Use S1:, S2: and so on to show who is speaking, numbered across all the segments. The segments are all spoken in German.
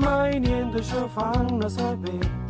S1: mai niente ci fanno sapere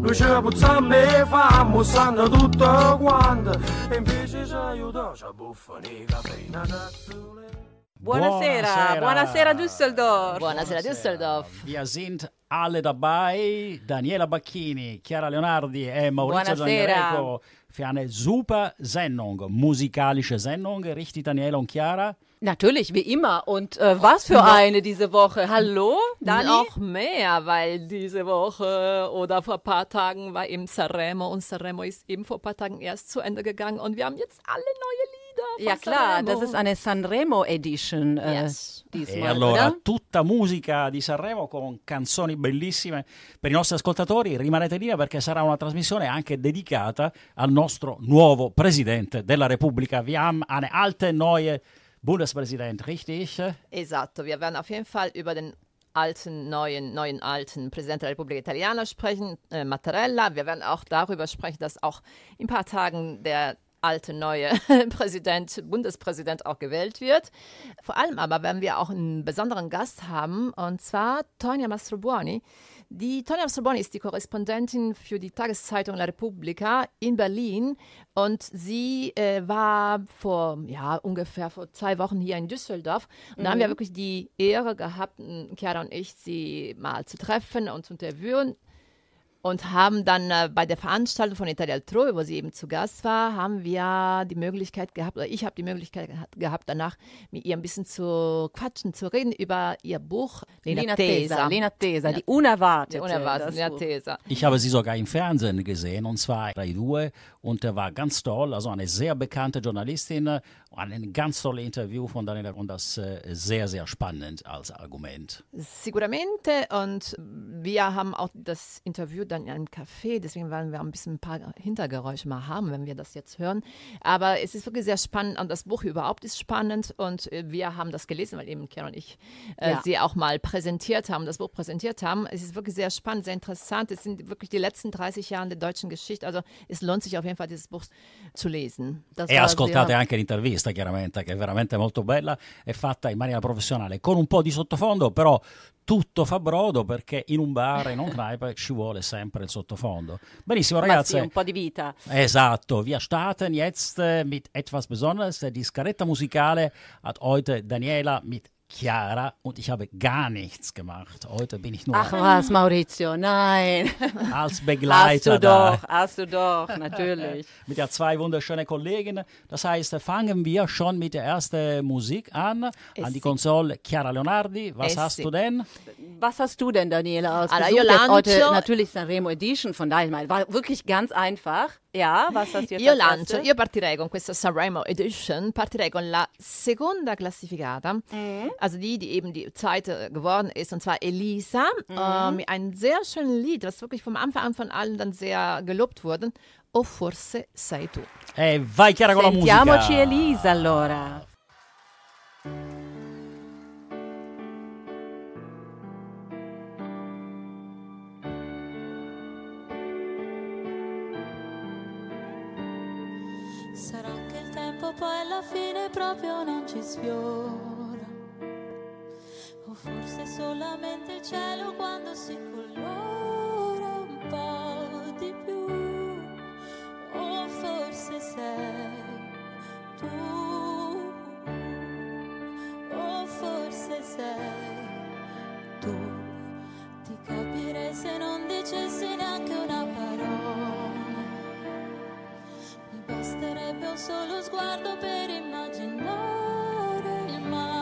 S1: lui ci puzza me fa mossando tutto quanto e invece ci aiuta ci buffano i caffè una tazzole
S2: Buonasera,
S3: Buonasera.
S2: buonasera Düsseldorf.
S4: Buonasera Düsseldorf.
S3: Wir sind alle dabei. Daniela Bacchini, Chiara Leonardi e Maurizio
S2: Buonasera.
S3: Giangreco für eine super Sendung, musikalische Sendung. Richtig, Daniela und Chiara?
S2: Natürlich, wie immer. Und äh, was für eine diese Woche. Hallo, Dani?
S4: Noch mehr, weil diese Woche oder vor ein paar Tagen war eben Sanremo und Sanremo ist eben vor ein paar Tagen erst zu Ende gegangen und wir haben jetzt alle neue Lieder.
S2: Ja klar,
S4: Sanremo.
S2: das ist eine Sanremo Edition äh,
S4: Yes.
S3: E
S2: diesmal,
S3: allora,
S2: oder?
S3: tutta musica di Sanremo con canzoni bellissime per i nostri ascoltatori. Rimanete lì perché sarà una trasmissione anche dedicata al nostro nuovo Presidente della Repubblica. Wir haben eine alte, neue Bundespräsident, richtig?
S4: Esatto, wir werden auf jeden Fall über den alten, neuen, neuen, alten Präsidenten der Republik Italiana sprechen, äh, Mattarella. Wir werden auch darüber sprechen, dass auch in ein paar Tagen der alte, neue Präsident, Bundespräsident auch gewählt wird. Vor allem aber werden wir auch einen besonderen Gast haben, und zwar Tonia Mastrobuoni. Die Tonia Mastrobuoni ist die Korrespondentin für die Tageszeitung La Repubblica in Berlin und sie äh, war vor ja, ungefähr vor zwei Wochen hier in Düsseldorf. Und da haben wir wirklich die Ehre gehabt, Chiara und ich, sie mal zu treffen und zu interviewen. Und haben dann äh, bei der Veranstaltung von Italia Altrove, wo sie eben zu Gast war, haben wir die Möglichkeit gehabt, oder ich habe die Möglichkeit geha- gehabt, danach mit ihr ein bisschen zu quatschen, zu reden über ihr Buch
S2: L'inattesa, l'inattesa,
S4: Ja.
S2: die unerwartete.
S4: Die unerwartete
S2: Buch.
S4: L'inattesa.
S3: Ich habe sie sogar im Fernsehen gesehen, und zwar Rai 2, und er war ganz toll, also eine sehr bekannte Journalistin, ein ganz tolles Interview von Daniela und das äh, sehr, sehr spannend als Argument.
S4: Sicuramente und wir haben auch das Interview dann in einem Café, deswegen werden wir ein bisschen ein paar Hintergeräusche mal haben, wenn wir das jetzt hören. Aber es ist wirklich sehr spannend und das Buch überhaupt ist spannend und äh, wir haben das gelesen, weil eben Karen und ich äh,
S2: Ja.
S4: sie auch mal präsentiert haben, das Buch präsentiert haben. Es ist wirklich sehr spannend, sehr interessant. Es sind wirklich die letzten 30 Jahre der deutschen Geschichte, also es lohnt sich auf Fall, dieses Buch zu lesen.
S3: E ascoltate anche l'intervista, chiaramente, che è veramente molto bella, è fatta in maniera professionale, con un po' di sottofondo, però tutto fa brodo perché in un bar, in un kneipe ci vuole sempre il sottofondo. Benissimo,
S2: Ma sì, un po' di vita.
S3: Esatto, wir starten jetzt äh, mit etwas Besonderes. Die Scaretta Musikale hat heute Daniela mit Chiara und ich habe gar nichts gemacht. Heute bin ich nur
S2: Ach was, Maurizio, nein.
S3: als
S2: Hast
S3: Begleiter
S2: du
S3: da.
S2: doch, hast du doch, natürlich.
S3: Mit der zwei wunderschönen Kollegen. Das heißt, fangen wir schon mit der ersten Musik an. An die. Konsole Chiara Leonardi. Was
S4: Eh
S3: hast du denn?
S2: Was hast du denn, Daniela, ausgesucht?
S4: Lancio-
S2: heute natürlich Sanremo Edition, von daher, war wirklich ganz einfach. Was jetzt
S4: Io lancio, io partirei con questa Sanremo Edition, partirei con la seconda classificata,
S2: Mhm.
S4: also die, die eben die zweite geworden ist, und zwar Elisa,
S2: Mhm.
S4: äh, mit einem sehr schönen Lied, das wirklich vom Anfang an von allen dann sehr gelobt wurde. O forse sei tu.
S3: Eh, vai Chiara con la
S2: Sentiamoci
S3: musica.
S2: Elisa allora.
S5: Alla fine proprio non ci sfiora. O forse solamente il cielo quando si colora un po' di più. O forse sei tu. O forse sei tu. Ti capirei se non dicessi neanche basterebbe un solo sguardo per immaginare il mare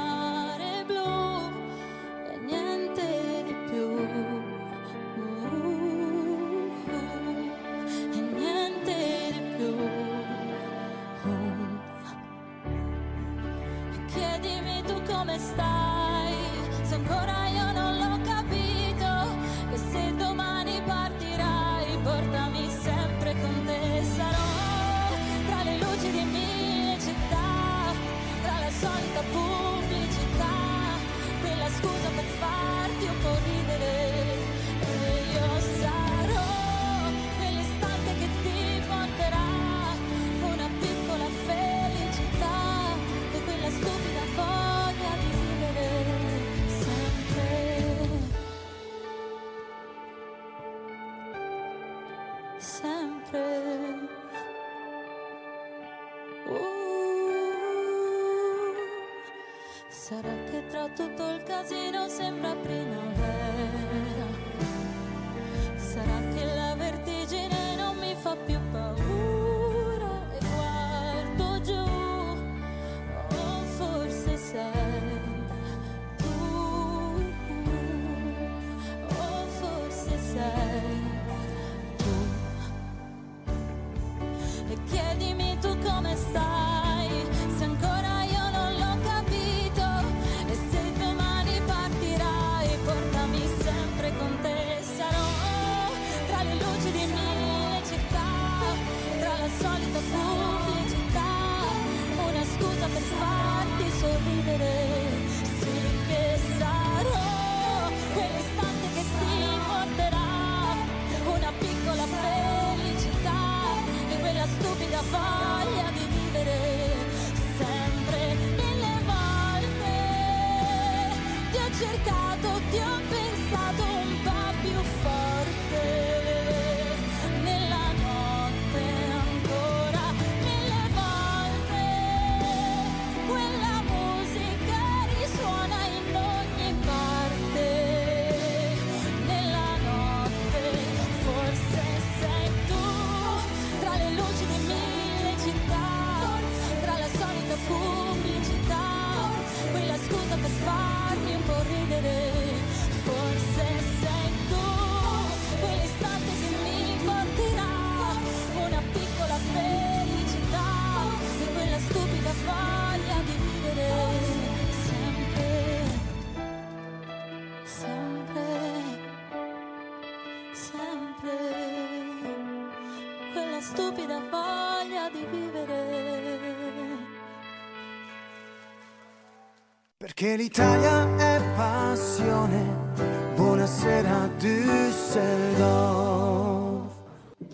S1: Perché l'Italia è passione. Buonasera Düsseldorf.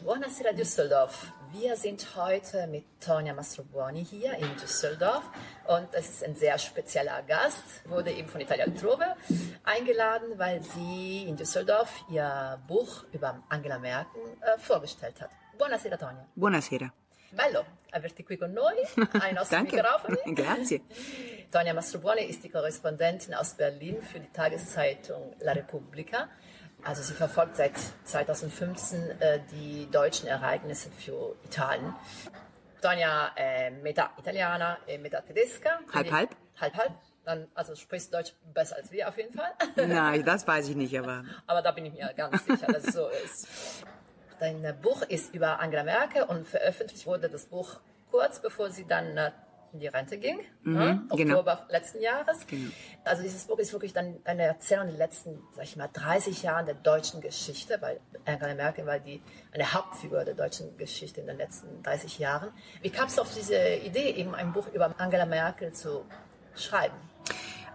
S4: Buonasera Düsseldorf. Wir sind heute mit Tonja Mastrobuoni hier in Düsseldorf und es ist ein sehr spezieller Gast, wurde eben von Italia Trove eingeladen, weil sie in Düsseldorf ihr Buch über Angela Merkel äh, vorgestellt hat. Buonasera Tonja.
S6: Buonasera.
S4: Bello averti qui con noi ai nostri
S6: Danke.
S4: microfoni.
S6: Grazie.
S4: Tonja Mastrobuoni ist die Korrespondentin aus Berlin für die Tageszeitung La Repubblica. Also sie verfolgt seit 2015 äh, die deutschen Ereignisse für Italien. Tonja è metà italiana e metà tedesca.
S6: Halb, halb?
S4: Halb, halb. Dann, also sprichst Deutsch besser als wir auf jeden Fall.
S6: Nein, das weiß ich nicht, aber
S4: Aber da bin ich mir ganz sicher, dass es so ist. Dein Buch ist über Angela Merkel und veröffentlicht wurde das Buch kurz bevor sie dann äh, in die Rente ging, ne?
S6: genau.
S4: Oktober letzten Jahres.
S6: Genau.
S4: Also dieses Buch ist wirklich dann eine Erzählung der letzten, sag ich mal, 30 Jahren der deutschen Geschichte, weil Angela Merkel war die eine Hauptfigur der deutschen Geschichte in den letzten 30 Jahren. Wie kam es auf diese Idee, eben ein Buch über Angela Merkel zu schreiben?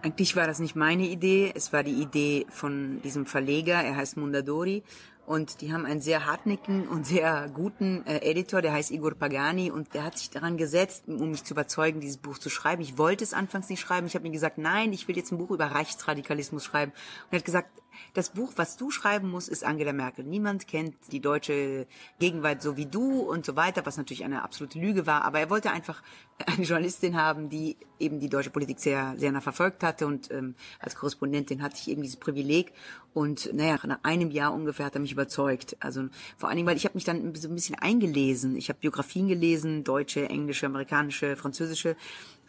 S6: eigentlich war das nicht meine Idee. Es war die Idee von diesem Verleger, er heißt Mundadori. Und die haben einen sehr hartnäckigen und sehr guten äh, Editor, der heißt Igor Pagani. Und der hat sich daran gesetzt, um mich zu überzeugen, dieses Buch zu schreiben. Ich wollte es anfangs nicht schreiben. Ich habe ihm gesagt, nein, ich will jetzt ein Buch über Rechtsradikalismus schreiben. Und er hat gesagt, das Buch, was du schreiben musst, ist Angela Merkel. Niemand kennt die deutsche Gegenwart so wie du und so weiter, was natürlich eine absolute Lüge war. Aber er wollte einfach eine Journalistin haben, die eben die deutsche Politik sehr, sehr nah verfolgt hatte. Und ähm, als Korrespondentin hatte ich eben dieses Privileg. Und naja, nach einem Jahr ungefähr hat er mich überzeugt. Also vor allen Dingen, weil ich habe mich dann so ein bisschen eingelesen. Ich habe Biografien gelesen, deutsche, englische, amerikanische, französische.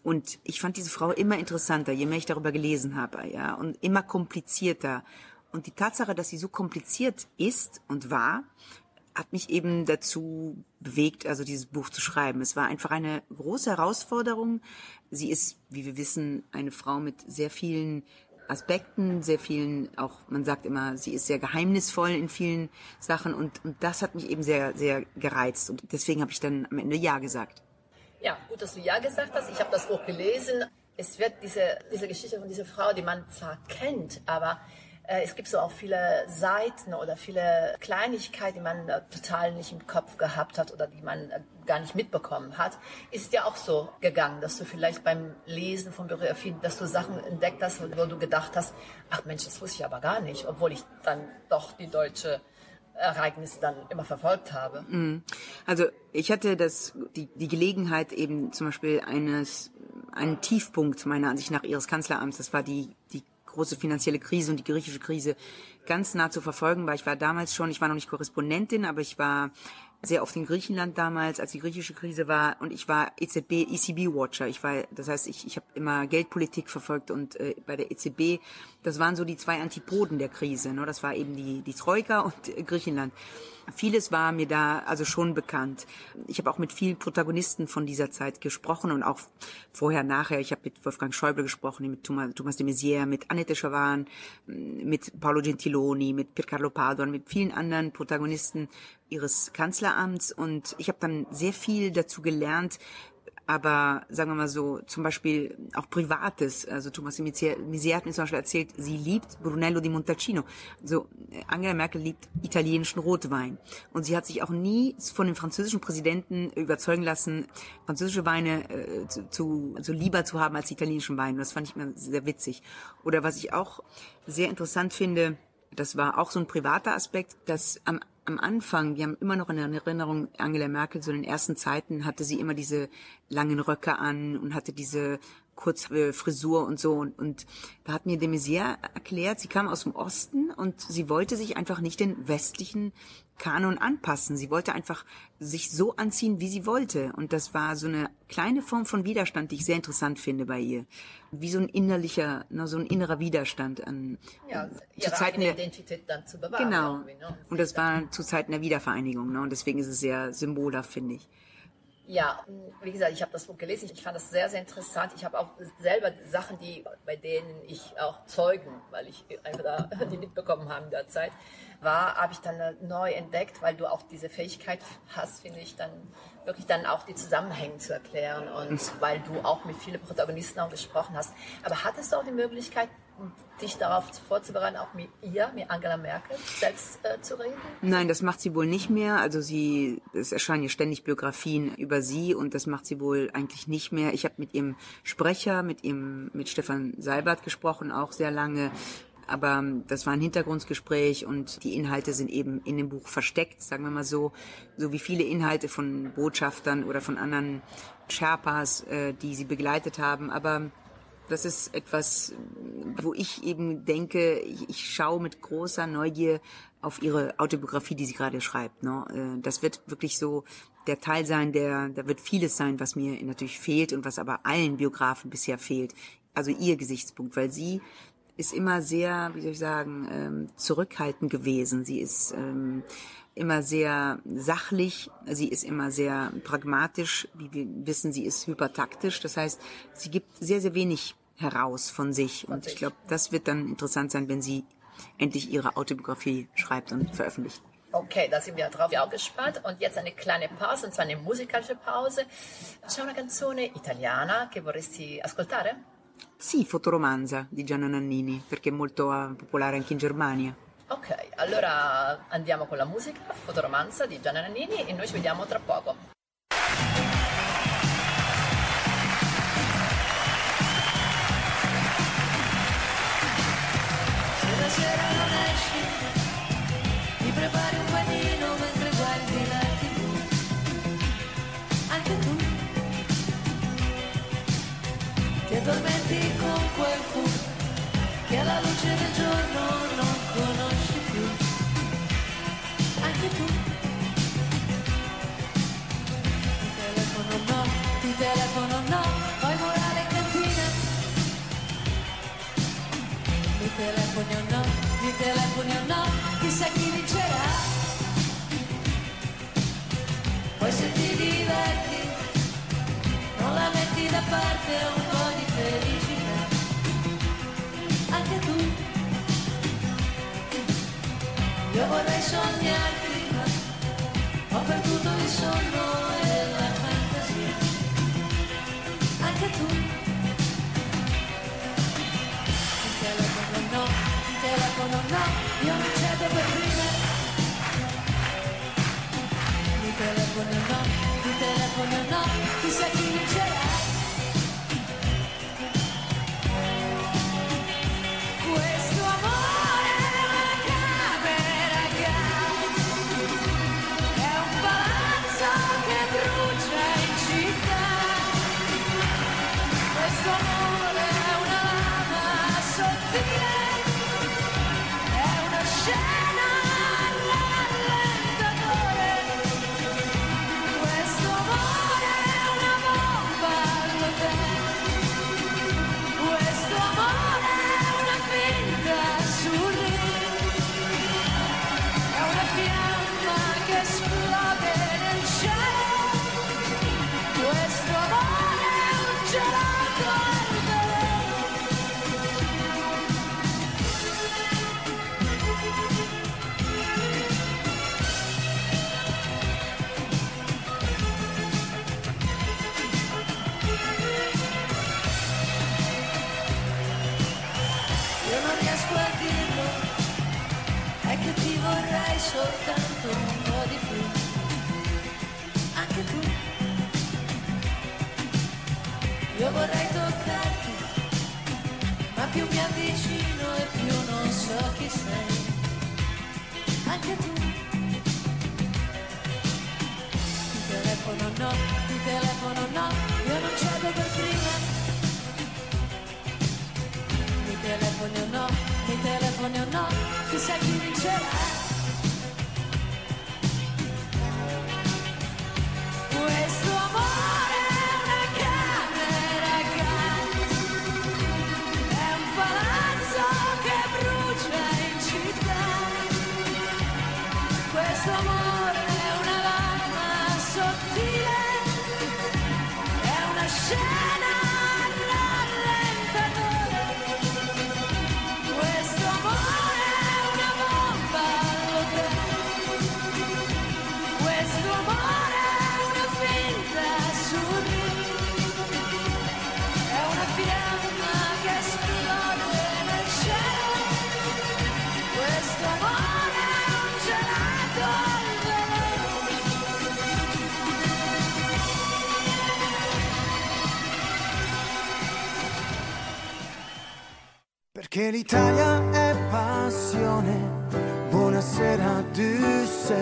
S6: Und ich fand diese Frau immer interessanter, je mehr ich darüber gelesen habe, ja, und immer komplizierter. Und die Tatsache, dass sie so kompliziert ist und war, hat mich eben dazu bewegt, also dieses Buch zu schreiben. Es war einfach eine große Herausforderung. Sie ist, wie wir wissen, eine Frau mit sehr vielen Aspekten, sehr vielen, auch man sagt immer, sie ist sehr geheimnisvoll in vielen Sachen und, und das hat mich eben sehr, sehr gereizt und deswegen habe ich dann am Ende Ja gesagt.
S4: Ja, gut, dass du ja gesagt hast. Ich habe das Buch gelesen. Es wird diese, diese Geschichte von dieser Frau, die man zwar kennt, aber es gibt so auch viele Seiten oder viele Kleinigkeiten, die man äh, total nicht im Kopf gehabt hat oder die man äh, gar nicht mitbekommen hat. Ist ja auch so gegangen, dass du vielleicht beim Lesen von Biografien, dass du Sachen entdeckt hast, wo, du gedacht hast, ach Mensch, das wusste ich aber gar nicht, obwohl ich dann doch die deutsche Ereignisse dann immer verfolgt habe.
S6: Also ich hatte das, die, die Gelegenheit eben zum Beispiel eines, einen Tiefpunkt meiner Ansicht nach ihres Kanzleramts, das war die, die große finanzielle Krise und die griechische Krise ganz nah zu verfolgen, weil ich war damals schon, ich war noch nicht Korrespondentin, aber ich war sehr oft in Griechenland damals, als die griechische Krise war und ich war EZB, ECB-Watcher. Ich war, das heißt, ich, ich habe immer Geldpolitik verfolgt und äh, bei der EZB, das waren so die zwei Antipoden der Krise. Ne? Das war eben die, die Troika und äh, Griechenland. Vieles war mir da also schon bekannt. Ich habe auch mit vielen Protagonisten von dieser Zeit gesprochen und auch vorher, nachher. Ich habe mit Wolfgang Schäuble gesprochen, mit Thomas, Thomas de Maizière, mit Annette Schawan, mit Paolo Gentiloni, mit Piercarlo Paduan, mit vielen anderen Protagonisten ihres Kanzleramts. Und ich habe dann sehr viel dazu gelernt, aber sagen wir mal so, zum Beispiel auch Privates. Also Thomas de Maizière hat mir zum Beispiel erzählt, sie liebt Brunello di Montalcino. So, Angela Merkel liebt italienischen Rotwein. Und sie hat sich auch nie von dem französischen Präsidenten überzeugen lassen, französische Weine äh, zu, zu, also lieber zu haben als italienischen Wein. Und das fand ich immer sehr witzig. Oder was ich auch sehr interessant finde, das war auch so ein privater Aspekt, dass am am Anfang, wir haben immer noch in Erinnerung, Angela Merkel, so in den ersten Zeiten hatte sie immer diese langen Röcke an und hatte diese kurze Frisur und so. Und, und da hat mir de Maizière erklärt, sie kam aus dem Osten und sie wollte sich einfach nicht den westlichen Kanon anpassen. Sie wollte einfach sich so anziehen, wie sie wollte. Und das war so eine kleine Form von Widerstand, die ich sehr interessant finde bei ihr. Wie so ein innerlicher, ne, so ein innerer Widerstand an
S4: Ja,
S6: zu
S4: ihre
S6: Zeiten der
S4: Identität dann zu bewahren.
S6: Genau.
S4: ne?
S6: Und das war zu Zeiten der Wiedervereinigung, ne? Und deswegen ist es sehr symbolhaft, finde ich.
S4: Ja, wie gesagt, ich habe das Buch gelesen. Ich fand das sehr, sehr interessant. Ich habe auch selber Sachen, die bei denen ich auch Zeugen, weil ich einfach da die mitbekommen habe in der Zeit, war, habe ich dann neu entdeckt, weil du auch diese Fähigkeit hast, finde ich, dann wirklich dann auch die Zusammenhänge zu erklären und weil du auch mit vielen Protagonisten auch gesprochen hast. Aber hattest du auch die Möglichkeit, dich darauf vorzubereiten, auch mit ihr, mit Angela Merkel selbst äh, zu reden?
S6: Nein, das macht sie wohl nicht mehr. Also sie, es erscheinen ja ständig Biografien über sie und das macht sie wohl eigentlich nicht mehr. Ich habe mit ihrem Sprecher, mit ihrem, mit Stefan Seibert gesprochen, auch sehr lange. Aber das war ein Hintergrundgespräch und die Inhalte sind eben in dem Buch versteckt, sagen wir mal so. So wie viele Inhalte von Botschaftern oder von anderen Sherpas, äh, die sie begleitet haben. Aber das ist etwas, wo ich eben denke, ich, schaue mit großer Neugier auf ihre Autobiografie, die sie gerade schreibt. Ne? Äh, Das wird wirklich so der Teil sein, der, da wird vieles sein, was mir natürlich fehlt und was aber allen Biografen bisher fehlt. Also ihr Gesichtspunkt, weil sie ist immer sehr, wie soll ich sagen, ähm, zurückhaltend gewesen. Sie ist ähm, immer sehr sachlich, sie ist immer sehr pragmatisch. Wie wir wissen, sie ist hypertaktisch. Das heißt, sie gibt sehr, sehr wenig heraus von sich. Und ich glaube, das wird dann interessant sein, wenn sie endlich ihre Autobiografie schreibt und veröffentlicht.
S4: Okay, da sind wir drauf auch gespannt. Und jetzt eine kleine Pause, und zwar eine musikalische Pause. C'è una canzone italiana che vorresti ascoltare?
S6: Sì, Fotoromanza di Gianna Nannini, perché è molto eh, popolare anche in Germania.
S4: Ok, allora andiamo con la musica, Fotoromanza di Gianna Nannini e noi ci vediamo tra poco.
S7: Telefoni o no, mi telefoni o no, chissà chi vincerà. Poi se ti diverti, non la metti da parte un po' di felicità. Anche tu. Io vorrei sognarti, soltanto un po' di più. Anche tu. Io vorrei toccarti, ma più mi avvicino e più non so chi sei. Anche tu. Il telefono no, il telefono no, io non cedo per prima. Mi telefoni o no, mi telefoni o no, chissà chi vincerà. Questo
S1: Perché l'Italia è passione. Buonasera Düsseldorf.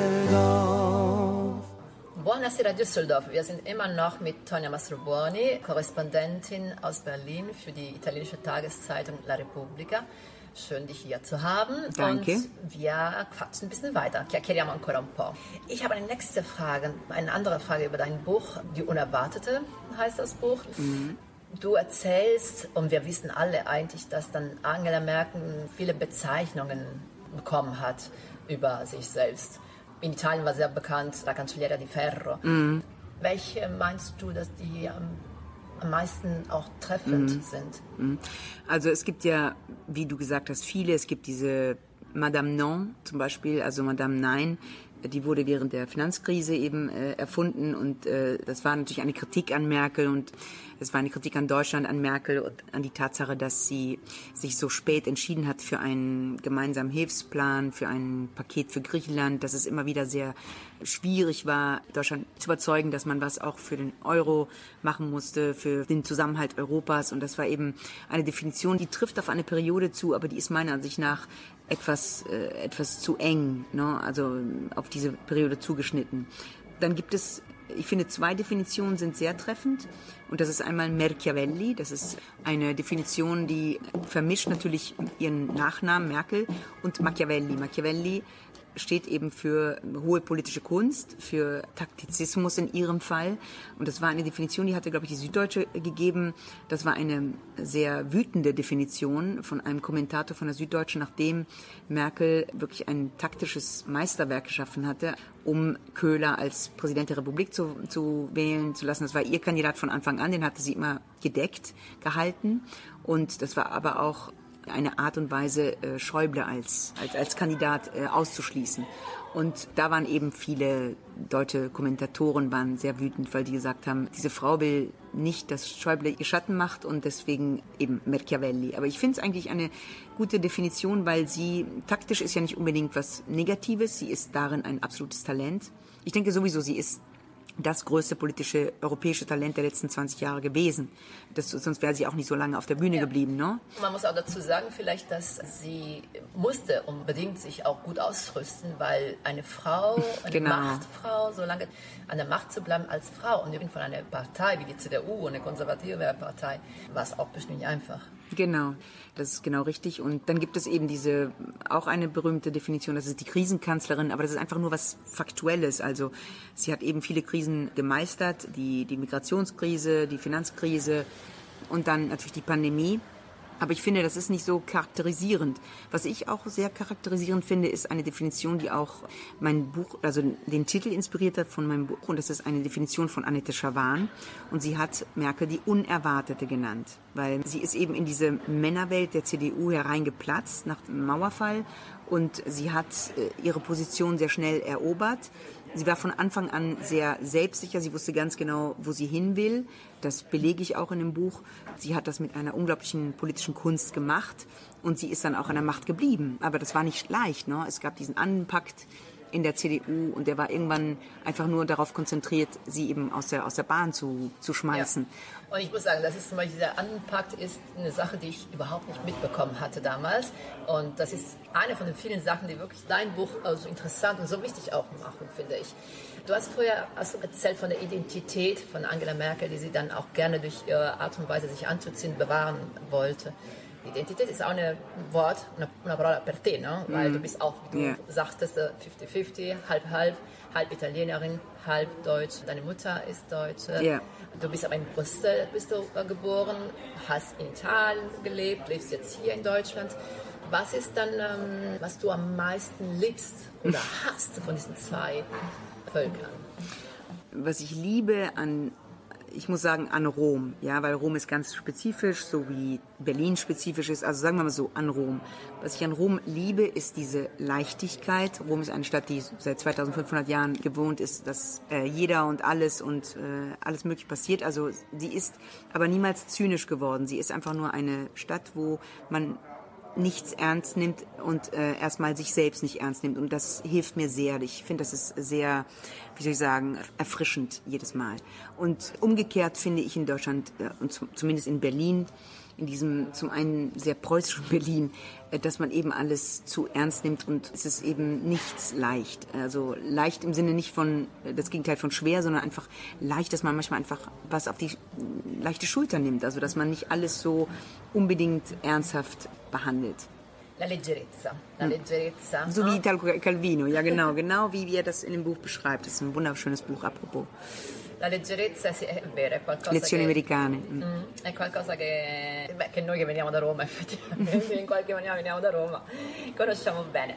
S4: Buonasera Düsseldorf. Wir sind immer noch mit Tonja Mastrobuoni, Korrespondentin aus Berlin für die italienische Tageszeitung La Repubblica. Schön, dich hier zu haben.
S6: Danke.
S4: Und wir quatschen ein bisschen weiter. Chiacchieriamo ancora un po'. Ich habe eine nächste Frage, eine andere Frage über dein Buch. Die Unerwartete heißt das Buch. Du erzählst, und wir wissen alle eigentlich, dass dann Angela Merkel viele Bezeichnungen bekommen hat über sich selbst. In Italien war sehr bekannt La Cancelliera di Ferro. Welche meinst du, dass die am, am meisten auch treffend sind?
S6: Also es gibt ja, wie du gesagt hast, viele. Es gibt diese Madame Non zum Beispiel, also Madame Nein. Die wurde während der Finanzkrise eben äh, erfunden und äh, das war natürlich eine Kritik an Merkel und es war eine Kritik an Deutschland, an Merkel und an die Tatsache, dass sie sich so spät entschieden hat für einen gemeinsamen Hilfsplan, für ein Paket für Griechenland, dass es immer wieder sehr schwierig war, Deutschland zu überzeugen, dass man was auch für den Euro machen musste, für den Zusammenhalt Europas. Und das war eben eine Definition, die trifft auf eine Periode zu, aber die ist meiner Ansicht nach etwas, äh, etwas zu eng, ne? also auf diese Periode zugeschnitten. Dann gibt es, ich finde, zwei Definitionen sind sehr treffend. Und das ist einmal Merchiavelli. Das ist eine Definition, die vermischt natürlich ihren Nachnamen Merkel und Machiavelli. Machiavelli steht eben für hohe politische Kunst, für Taktizismus in ihrem Fall. Und das war eine Definition, die hatte, glaube ich, die Süddeutsche gegeben. Das war eine sehr wütende Definition von einem Kommentator von der Süddeutschen, nachdem Merkel wirklich ein taktisches Meisterwerk geschaffen hatte, um Köhler als Präsident der Republik zu, zu wählen zu lassen. Das war ihr Kandidat von Anfang an, den hatte sie immer gedeckt gehalten. Und das war aber auch eine Art und Weise, äh, Schäuble als, als, als Kandidat äh, auszuschließen. Und da waren eben viele deutsche Kommentatoren waren sehr wütend, weil die gesagt haben, diese Frau will nicht, dass Schäuble ihr Schatten macht und deswegen eben Machiavelli. Aber ich finde es eigentlich eine gute Definition, weil sie taktisch ist ja nicht unbedingt was Negatives. Sie ist darin ein absolutes Talent. Ich denke sowieso, sie ist das größte politische europäische Talent der letzten 20 Jahre gewesen. Das, sonst wäre sie auch nicht so lange auf der Bühne geblieben, ne?
S4: Man muss auch dazu sagen, vielleicht, dass sie musste unbedingt sich auch gut ausrüsten, weil eine Frau, eine
S6: Genau.
S4: Machtfrau, so lange an der Macht zu bleiben als Frau und eben von einer Partei wie die CDU, eine konservative Partei, war es auch bestimmt nicht einfach.
S6: Genau, das ist genau richtig. Und dann gibt es eben diese, auch eine berühmte Definition, das ist die Krisenkanzlerin, aber das ist einfach nur was Faktuelles. Also sie hat eben viele Krisen gemeistert, die, die Migrationskrise, die Finanzkrise und dann natürlich die Pandemie. Aber ich finde, das ist nicht so charakterisierend. Was ich auch sehr charakterisierend finde, ist eine Definition, die auch mein Buch, also den Titel inspiriert hat von meinem Buch. Und das ist eine Definition von Annette Schawan. Und sie hat Merkel die Unerwartete genannt. Weil sie ist eben in diese Männerwelt der CDU hereingeplatzt nach dem Mauerfall und sie hat äh, ihre Position sehr schnell erobert. Sie war von Anfang an sehr selbstsicher. Sie wusste ganz genau, wo sie hin will. Das belege ich auch in dem Buch. Sie hat das mit einer unglaublichen politischen Kunst gemacht und sie ist dann auch an der Macht geblieben. Aber das war nicht leicht. Ne? Es gab diesen Anpakt in der CDU und der war irgendwann einfach nur darauf konzentriert, sie eben aus der, aus der Bahn zu, zu schmeißen.
S4: Ja. Und ich muss sagen, das ist zum Beispiel dieser Anpakt ist eine Sache, die ich überhaupt nicht mitbekommen hatte damals. Und das ist eine von den vielen Sachen, die wirklich dein Buch so interessant und so wichtig auch machen, finde ich. Du hast du erzählt von der Identität von Angela Merkel, die sie dann auch gerne durch ihre Art und Weise, sich anzuziehen, bewahren wollte. Identität ist auch ein Wort, eine, eine parola per te, no? weil du bist auch, wie du
S6: Yeah.
S4: sagtest, 50-50, halb-halb, halb Italienerin, halb Deutsch. Deine Mutter ist Deutsche.
S6: Ja.
S4: Du bist aber in Brüssel bist du äh, geboren, hast in Italien gelebt, lebst jetzt hier in Deutschland. Was ist dann, ähm, was du am meisten liebst oder hast von diesen zwei Völkern?
S6: was ich liebe an, ich muss sagen, an Rom, ja, weil Rom ist ganz spezifisch, so wie Berlin spezifisch ist, also sagen wir mal so, an Rom. Was ich an Rom liebe, ist diese Leichtigkeit. Rom ist eine Stadt, die seit 2500 Jahren gewohnt ist, dass äh, jeder und alles und äh, alles mögliche passiert. Also sie ist aber niemals zynisch geworden. Sie ist einfach nur eine Stadt, wo man nichts ernst nimmt und äh, erstmal sich selbst nicht ernst nimmt. Und das hilft mir sehr. Ich finde, das ist sehr, wie soll ich sagen, erfrischend jedes Mal. Und umgekehrt finde ich in Deutschland, äh, und zum, zumindest in Berlin, in diesem zum einen sehr preußischen Berlin, äh, dass man eben alles zu ernst nimmt und es ist eben nichts leicht. Also leicht im Sinne nicht von äh, das Gegenteil von schwer, sondern einfach leicht, dass man manchmal einfach was auf die leichte Schulter nimmt. Also dass man nicht alles so unbedingt ernsthaft behandelt.
S4: La leggerezza. La leggerezza.
S6: So
S4: no?
S6: wie Italo Calvino, ja genau, genau wie er das in dem Buch beschreibt. Das ist ein wunderschönes Buch, apropos.
S4: La leggerezza sì, è vero, è qualcosa
S6: Lezioni
S4: che...
S6: americane. Mm.
S4: Mm, è qualcosa che, beh, che noi che veniamo da Roma effettivamente, in qualche maniera veniamo da Roma, conosciamo bene.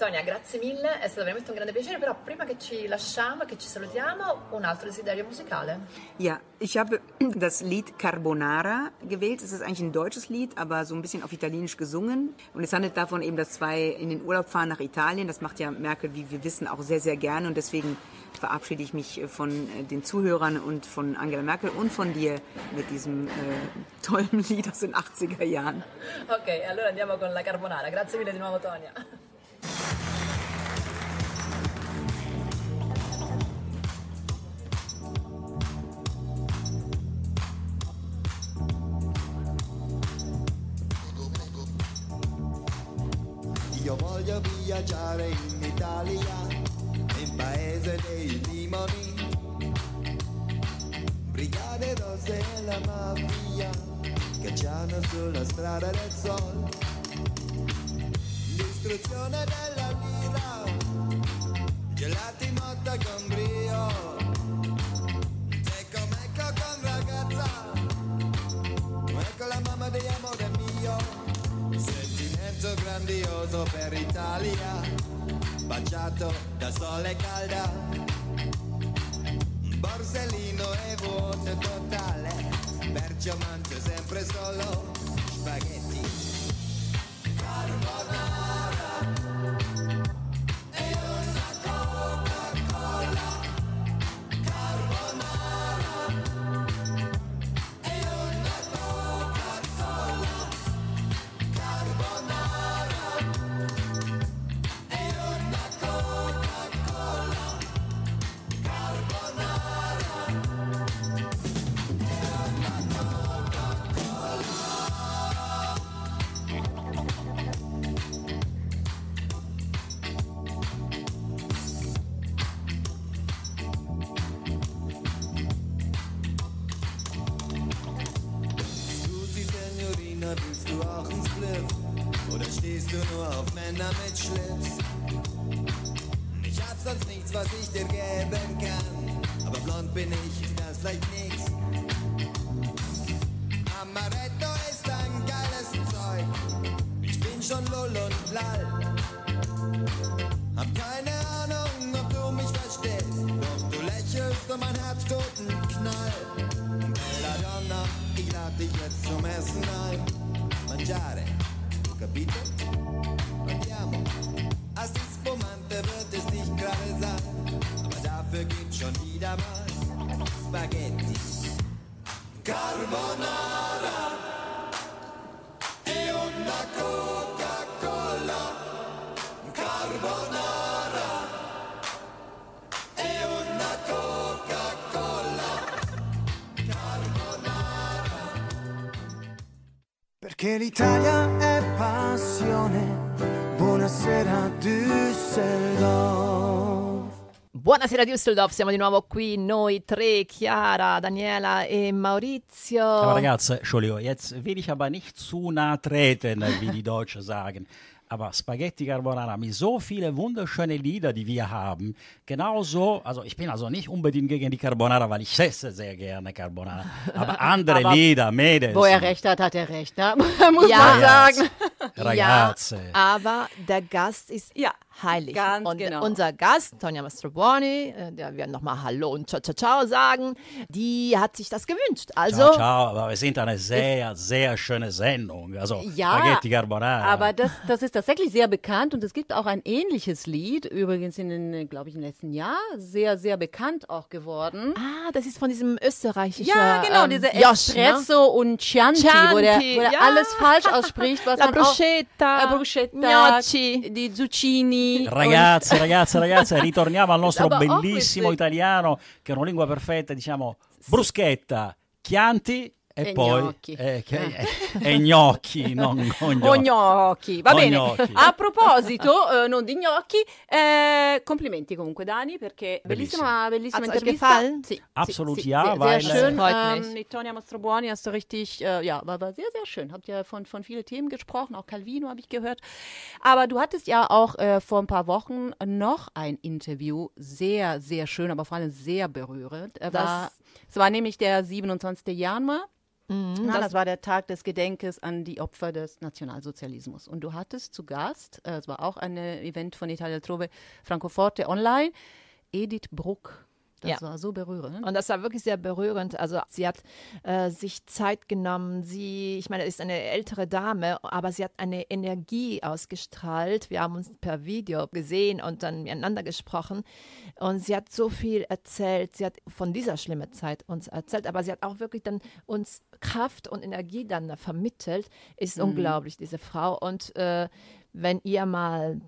S4: Tonia, grazie mille, è stato veramente un grande piacere, però prima che ci lasciamo e che ci salutiamo, un altro desiderio musicale.
S6: Ja, ich habe das Lied Carbonara gewählt. Es ist eigentlich ein deutsches Lied, aber so ein bisschen auf Italienisch gesungen. Und es handelt davon eben, dass zwei in den Urlaub fahren nach Italien. Das macht ja Merkel, wie wir wissen, auch sehr, sehr gerne. Und deswegen verabschiede ich mich von äh, den Zuhörern und von Angela Merkel und von dir mit diesem äh, tollen Lied aus den 80er Jahren.
S4: Ok, allora andiamo con la carbonara. Grazie mille di nuovo Tonia.
S8: Io voglio viaggiare in Italia, in paese dei limoni, brigate rosse e la mafia, cacciano sulla strada del sol, distruzione della lira, gelati motta con brio, secco mecco con ragazza, ecco la mamma di amore mio. Sentimento grandioso per Italia, baciato da sole calda, borsellino e vuoto totale, perciò mangio sempre solo spaghetti.
S1: Perché l'Italia è passione. Buonasera Düsseldorf.
S4: Buonasera Düsseldorf, siamo di nuovo qui noi tre, Chiara, Daniela e Maurizio.
S3: Aber ragazzi, Entschuldigung, jetzt will ich aber nicht zu nah treten, wie die Deutschen sagen. Aber Spaghetti Carbonara mit so viele wunderschöne Lieder, die wir haben, genauso, also ich bin also nicht unbedingt gegen die Carbonara, weil ich esse sehr gerne Carbonara, aber andere
S2: Aber
S3: Lieder, Mädels.
S2: Wo er recht hat, hat er recht, ne? muss
S4: Ja.
S2: man sagen.
S3: Ragazze.
S4: Ja, aber der Gast ist
S2: Ja,
S4: heilig.
S2: ganz
S4: und
S2: genau.
S4: unser Gast, Tonja Mastrobuoni, äh, der wir nochmal Hallo und Ciao, Ciao, Ciao sagen, die hat sich das gewünscht. Also,
S3: Ciao, ciao, aber wir sind eine sehr, sehr schöne Sendung. Also
S2: Ja,
S3: Spaghetti Carbonara.
S2: Aber das, das ist tatsächlich sehr bekannt und es gibt auch ein ähnliches Lied, übrigens in den, glaube ich, im letzten Jahr, sehr, sehr bekannt auch geworden.
S4: ah, das ist von diesem österreichischen
S2: Ja, genau,
S4: ähm,
S2: diese
S4: ne?
S2: Espresso und Chianti, wo der,
S4: Chianti,
S2: wo der
S4: ja.
S2: alles falsch ausspricht, was
S4: La
S2: man auch...
S4: bruschetta,
S2: La bruschetta,
S4: gnocchi.
S2: die Zucchini.
S3: Ragazze, ragazze, ragazze, ritorniamo al nostro bellissimo italiano, che è una lingua perfetta, diciamo bruschetta, Chianti e,
S2: E
S3: poi
S2: gnocchi.
S3: eh, che- eh, e gnocchi, non non
S2: O
S3: gnocchi.
S2: gnocchi, va
S3: O
S2: bene.
S3: gnocchi.
S2: A proposito, eh, non di gnocchi, eh, complimenti comunque Dani perché bellissima, bellissima
S4: Hat's
S2: Intervista.
S4: gefallen?
S2: Sì,
S3: Absolut
S2: sì,
S3: ja,
S2: sehr,
S3: weil,
S2: sehr schön. Ähm, mit Tonja Mastrobuoni hast du richtig, äh, ja, war, war sehr, sehr schön. Habt ja von, von vielen Themen gesprochen, auch Calvino habe ich gehört. Aber du hattest ja auch äh, vor ein paar Wochen noch ein Interview, sehr, sehr schön, aber vor allem sehr berührend. Äh,
S4: Das-
S2: war, es war nämlich der 27. Januar.
S4: Mhm,
S2: Na,
S4: das-
S2: das, war der Tag des Gedenkes an die Opfer des Nationalsozialismus. Und du hattest zu Gast, äh, es war auch ein äh, Event von Italia Trove Francoforte online, Edith Bruck. Das
S4: Ja.
S2: war so berührend.
S4: Und das war wirklich sehr berührend. Also sie hat äh, sich Zeit genommen. Sie, ich meine, ist eine ältere Dame, aber sie hat eine Energie ausgestrahlt. Wir haben uns per Video gesehen und dann miteinander gesprochen. Und sie hat so viel erzählt. Sie hat von dieser schlimmen Zeit uns erzählt, aber sie hat auch wirklich dann uns Kraft und Energie dann vermittelt. Ist unglaublich, diese Frau. Und äh, wenn ihr mal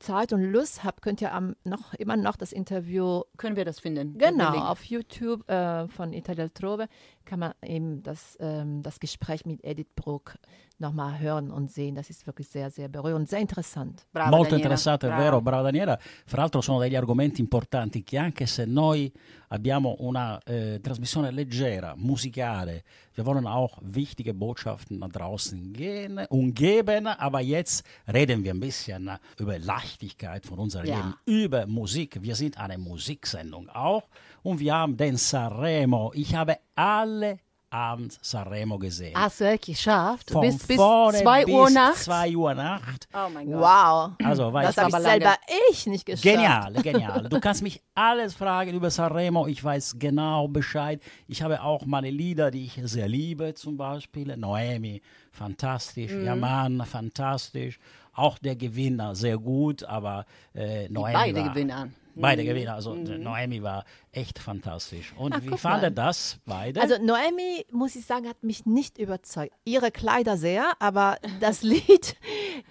S4: Zeit und Lust habt, könnt ihr am, noch immer noch das Interview
S2: Können wir das finden?
S4: Genau, auf YouTube äh, von Italia Trove kann man eben das, ähm, das Gespräch mit Edith Bruck nochmal hören und sehen. Das ist wirklich sehr, sehr berührend, sehr interessant.
S2: Brava,
S3: Molto
S2: Daniela,
S3: interessante, è
S2: brava.
S3: vero, brava Daniela. Fra l'altro sono degli argomenti importanti che anche se noi abbiamo una äh, Trasmissione leggera, musicale, wir wollen auch wichtige Botschaften nach draußen gehen und geben, aber jetzt reden wir ein bisschen über Leichtigkeit von unserem
S2: Ja.
S3: Leben, über Musik. Wir sind eine Musiksendung auch und wir haben den Sanremo. Ich habe alle Abend Sanremo gesehen.
S2: Hast du wirklich geschafft?
S3: Von
S2: bis bis
S3: vorne
S2: 2
S3: bis
S2: Uhr nachts?
S3: 2 Uhr Nacht.
S2: Oh mein Gott.
S4: Wow,
S3: Also, weil
S4: das habe ich selber ich nicht geschafft.
S3: Genial, genial. Du kannst mich alles fragen über Sanremo. Ich weiß genau Bescheid. Ich habe auch meine Lieder, die ich sehr liebe, zum Beispiel. Noemi, fantastisch.
S2: Mhm.
S3: Yaman, fantastisch. Auch der Gewinner, sehr gut. Aber äh, Noemi
S2: beide
S3: war,
S2: Gewinner.
S3: Beide Gewinner. Also Noemi war echt fantastisch. Und
S4: Ah,
S3: wie fanden
S4: mal.
S3: das beide?
S4: Also Noemi, muss ich sagen, hat mich nicht überzeugt. Ihre Kleider sehr, aber das Lied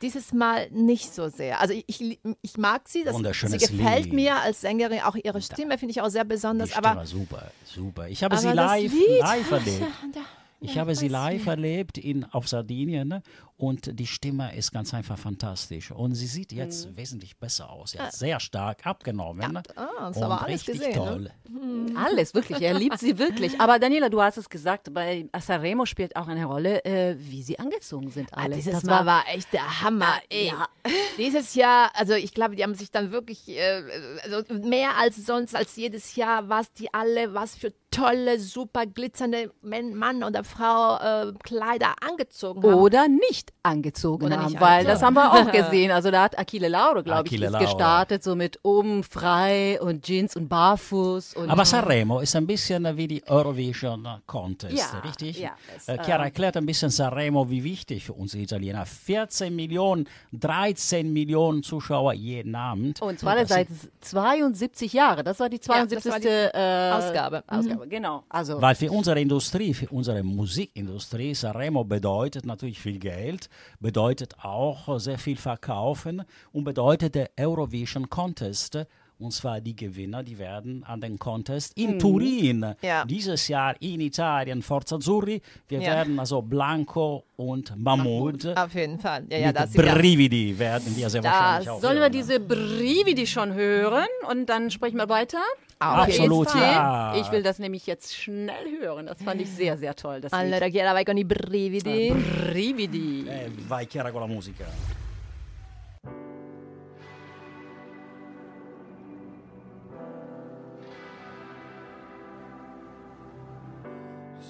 S4: dieses Mal nicht so sehr. Also ich, ich, mag sie, das, sie gefällt
S3: Lied.
S4: mir als Sängerin, auch ihre Stimme finde ich auch sehr
S3: die
S4: besonders.
S3: Stimme
S4: Aber,
S3: super, super. Ich habe sie live, live erlebt.
S4: Ja,
S3: Ich habe sie live erlebt in, auf Sardinien ne? Und die Stimme ist ganz einfach fantastisch. Und sie sieht jetzt wesentlich besser aus. Sie hat sehr stark abgenommen. ne?
S4: ah, das
S3: und
S4: haben wir alles
S3: richtig
S4: gesehen, ne?
S3: toll.
S2: Alles, wirklich. Er liebt sie wirklich. Aber Daniela, du hast es gesagt, bei Sanremo spielt auch eine Rolle, äh, wie sie angezogen sind
S4: Ah,
S2: alle.
S4: dieses
S2: Das
S4: Mal war echt der Hammer. Ey.
S2: ja.
S4: Dieses Jahr, also ich glaube, die haben sich dann wirklich äh, also mehr als sonst, als jedes Jahr, was die alle, was für tolle, super glitzernde Mann oder Frau äh, Kleider angezogen haben.
S2: Oder nicht angezogen
S4: Oder
S2: haben,
S4: nicht
S2: weil das haben wir auch gesehen. Also da hat Achille Lauro, glaube ich,
S3: Lauro.
S2: gestartet, so mit oben frei und Jeans und barfuß. Und
S3: Aber Sanremo ist ein bisschen wie die Eurovision Contest,
S2: Ja,
S3: richtig?
S2: ja, es,
S3: äh, Chiara
S2: ähm,
S3: erklärt ein bisschen Sanremo, wie wichtig für uns Italiener. 14 Millionen, 13 Millionen Zuschauer jeden Abend.
S2: Und zwar
S3: Das
S2: seit 72 Jahren. Das war die
S4: Ja, das
S2: 72.
S4: war die
S2: äh,
S4: Ausgabe. Mhm.
S2: Ausgabe, genau. Also
S3: Weil für unsere Industrie, für unsere Musikindustrie, Sanremo bedeutet natürlich viel Geld, bedeutet auch sehr viel Verkaufen und bedeutet der Eurovision Contest. Und zwar die Gewinner, die werden an den Contest in Turin
S4: Ja.
S3: dieses Jahr in Italien, Forza Azzurri. Wir
S4: Ja.
S3: werden also Blanco und Mahmoud
S4: Auf jeden Fall. Ja, ja,
S3: mit
S4: das sind ja,
S3: Brividi werden wir sehr
S4: Das
S3: wahrscheinlich auch
S2: sollen wir
S3: hören.
S2: diese Brividi schon hören und dann sprechen wir weiter?
S4: Auf jeden
S3: Absolut,
S4: Fall.
S3: ja.
S2: Ich will das nämlich jetzt schnell hören. Das fand ich sehr, sehr toll. Das Lied.
S4: Allora, Chiara, vai con i brividi.
S2: Brividi.
S3: Eh, vai Chiara con la musica.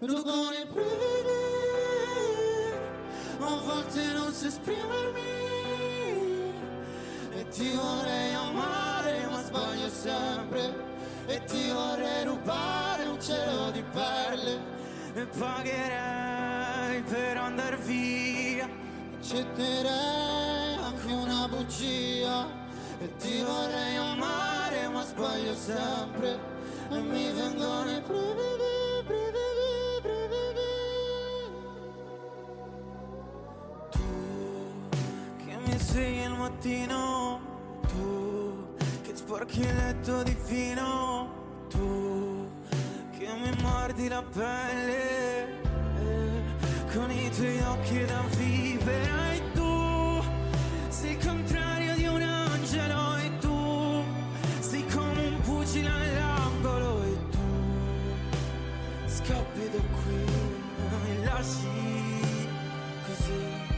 S9: Tu con i brividi, a volte non so esprimermi. E ti vorrei amare ma sbaglio sempre. E ti vorrei rubare un cielo di perle. E pagherei per andar via. Accetterei anche una bugia. E ti vorrei amare ma sbaglio sempre. E mi vengono i brividi, mattino Tu che sporchi il letto di fino Tu che mi mordi la pelle eh, Con i tuoi occhi da vivere E tu sei il contrario di un angelo E tu sei come un pugile all'angolo E tu scappi da qui Non mi lasci così.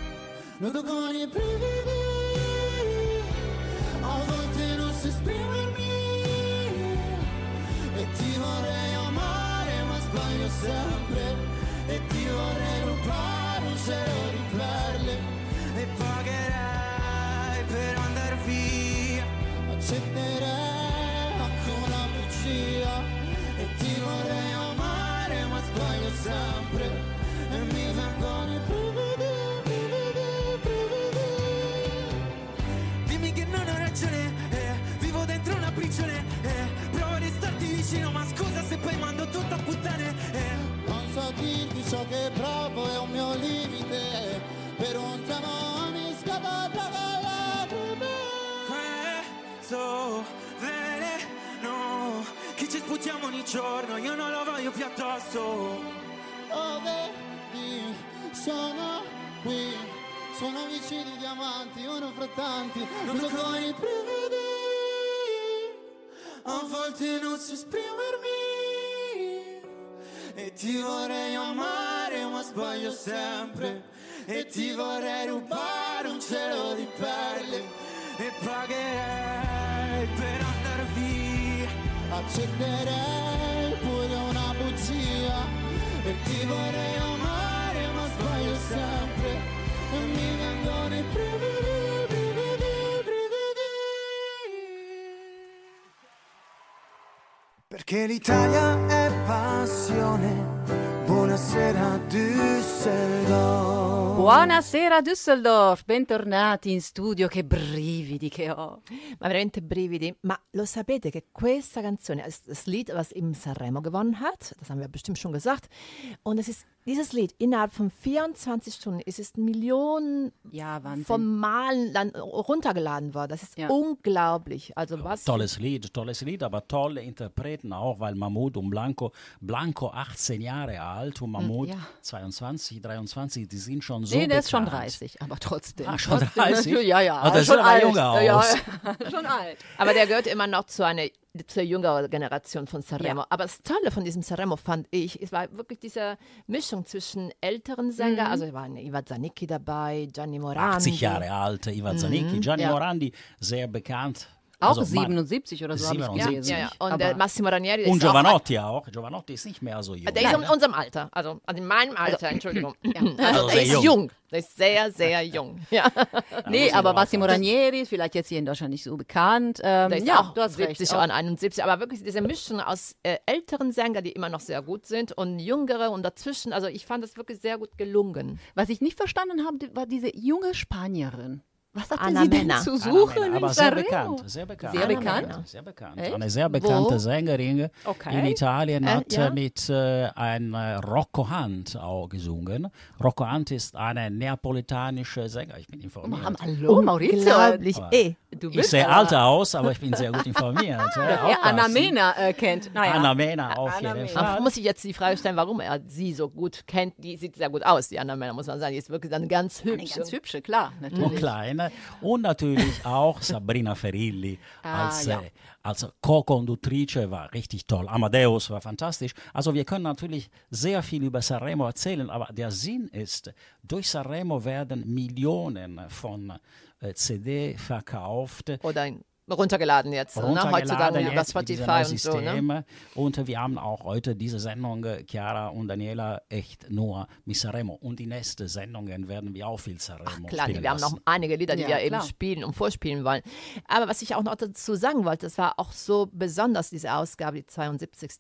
S9: Nudo con i brividi sempre E ti vorrei rubare un cielo ciò che provo, è un mio limite, per un tuo amore mi scappa da lacrime. Questo veleno, che ci sputiamo ogni giorno, io non lo voglio più addosso. Oh, vedi, sono qui, sono vicini diamanti, uno fra tanti, nudo con i brividi. A volte non so esprimermi E ti vorrei amare ma sbaglio sempre E ti vorrei rubare un cielo di perle E pagherei per andar via Accetterei pure una bugia E ti vorrei amare ma sbaglio sempre E mi vengono i brividi, brividi, brividi perché l'Italia è passione. Buonasera Düsseldorf.
S2: Buonasera Düsseldorf, bentornati in studio, che brividi che ho.
S4: Ma veramente brividi. Ma lo sapete che questa canzone ist das Lied, was im Sanremo gewonnen hat? Das haben wir bestimmt schon gesagt. Und es ist dieses Lied innerhalb von 24 Stunden ist es Millionen
S2: Ja, Wahnsinn.
S4: von Malen dann runtergeladen worden. Das ist
S2: Ja.
S4: unglaublich. Also was
S3: Tolles Lied, tolles Lied, aber tolle Interpreten auch, weil Mahmoud und Blanco, Blanco 18 Jahre alt und Mahmoud
S2: ja.
S3: 22, 23, die sind schon so
S2: Nee, der ist schon
S3: bekannt.
S2: 30, aber trotzdem.
S3: Ah, schon
S2: Trotzdem
S3: 30?
S2: natürlich, Ja, ja.
S3: Ah, das
S2: schon
S3: sieht aber
S2: alt.
S3: jünger
S2: Ja,
S3: aus.
S2: Ja, schon alt.
S4: Aber der gehört immer noch zu einer zur jüngeren Generation von Sanremo.
S2: Ja.
S4: Aber das Tolle von diesem Sanremo fand ich, es war wirklich diese Mischung zwischen älteren Sängern, also es waren Iva Zanicki dabei, Gianni Morandi.
S3: 80 Jahre alt, Ivan Zanicki, Gianni
S2: Mhm. ja.
S3: Morandi, sehr bekannt.
S2: Auch
S3: Also, man-
S2: 77 oder so habe ich
S3: 77.
S2: gelesen.
S4: Ja, ja. Und
S2: Aber-
S4: der Massimo Ranieri
S3: Und
S4: ist auch
S3: Giovanotti auch. Giovanotti ist nicht mehr so jung.
S4: Der ist in unserem Alter, also, also in meinem Alter, Entschuldigung.
S3: Also
S4: Also,
S3: sehr
S4: der ist
S3: jung.
S4: jung. Der ist sehr, sehr jung. Ja.
S2: Nee, aber Massimo. Ranieri ist vielleicht jetzt hier in Deutschland nicht so bekannt. Ähm,
S4: Der ist
S2: ja,
S4: auch
S2: du hast
S4: 70
S2: recht. Auch-
S4: und 71, aber wirklich diese Mischung aus äh, älteren Sängern, die immer noch sehr gut sind, und jüngere und dazwischen. Also ich fand das wirklich sehr gut gelungen.
S2: Was ich nicht verstanden habe, war diese junge Spanierin. Was hatte
S4: Anna
S2: sie denn
S4: Mena.
S2: zu
S3: Anna
S2: suchen
S3: Mena,
S2: in
S3: aber sehr bekannt, sehr bekannt.
S2: Sehr
S3: Anna
S2: bekannt?
S3: Mena, Sehr bekannt.
S2: Echt?
S3: Eine sehr bekannte
S2: Wo?
S3: Sängerin
S2: Okay.
S3: in Italien
S2: Äh,
S3: hat
S2: ja?
S3: äh, mit äh, einem äh, Rocco Hunt auch gesungen. Rocco Hunt ist eine neapolitanische Sänger. Ich bin informiert.
S2: Am- Hallo, Maurizio.
S4: Unglaublich.
S3: Aber
S4: Eh.
S3: Ich sehe alt aus, aber ich bin sehr gut informiert. ja,
S2: Wer Anna. Mena äh, kennt. Naja.
S3: Anna Mena auf
S2: Anna
S3: jeden
S2: Mena.
S3: Fall.
S4: Da muss ich jetzt die Frage stellen, warum er sie so gut kennt. Die sieht sehr gut aus, die anderen Männer, muss man sagen. Die ist wirklich dann ganz
S2: Eine
S4: hübsch.
S2: ganz hübsche, klar,
S3: und
S2: natürlich.
S3: Und natürlich auch Sabrina Ferilli
S2: Ah,
S3: als,
S2: ja.
S3: äh, als Co-Konduktrice war richtig toll. Amadeus war fantastisch. Also wir können natürlich sehr viel über Sanremo erzählen, aber der Sinn ist, durch Sanremo werden Millionen von äh, CD verkauft.
S4: Oder runtergeladen jetzt, ne?
S3: runtergeladen
S4: heutzutage über
S3: jetzt diesem
S4: Spotify und so. Ne?
S3: Und wir haben auch heute diese Sendung, äh, Chiara und Daniela, echt nur mit Sanremo. Und die nächsten Sendungen werden wir auch viel Sanremo
S4: Klar,
S3: spielen
S4: wir haben noch einige Lieder, die
S2: Ja,
S4: wir eben
S2: klar.
S4: spielen und vorspielen wollen. Aber was ich auch noch dazu sagen wollte, das war auch so besonders, diese Ausgabe, die 72.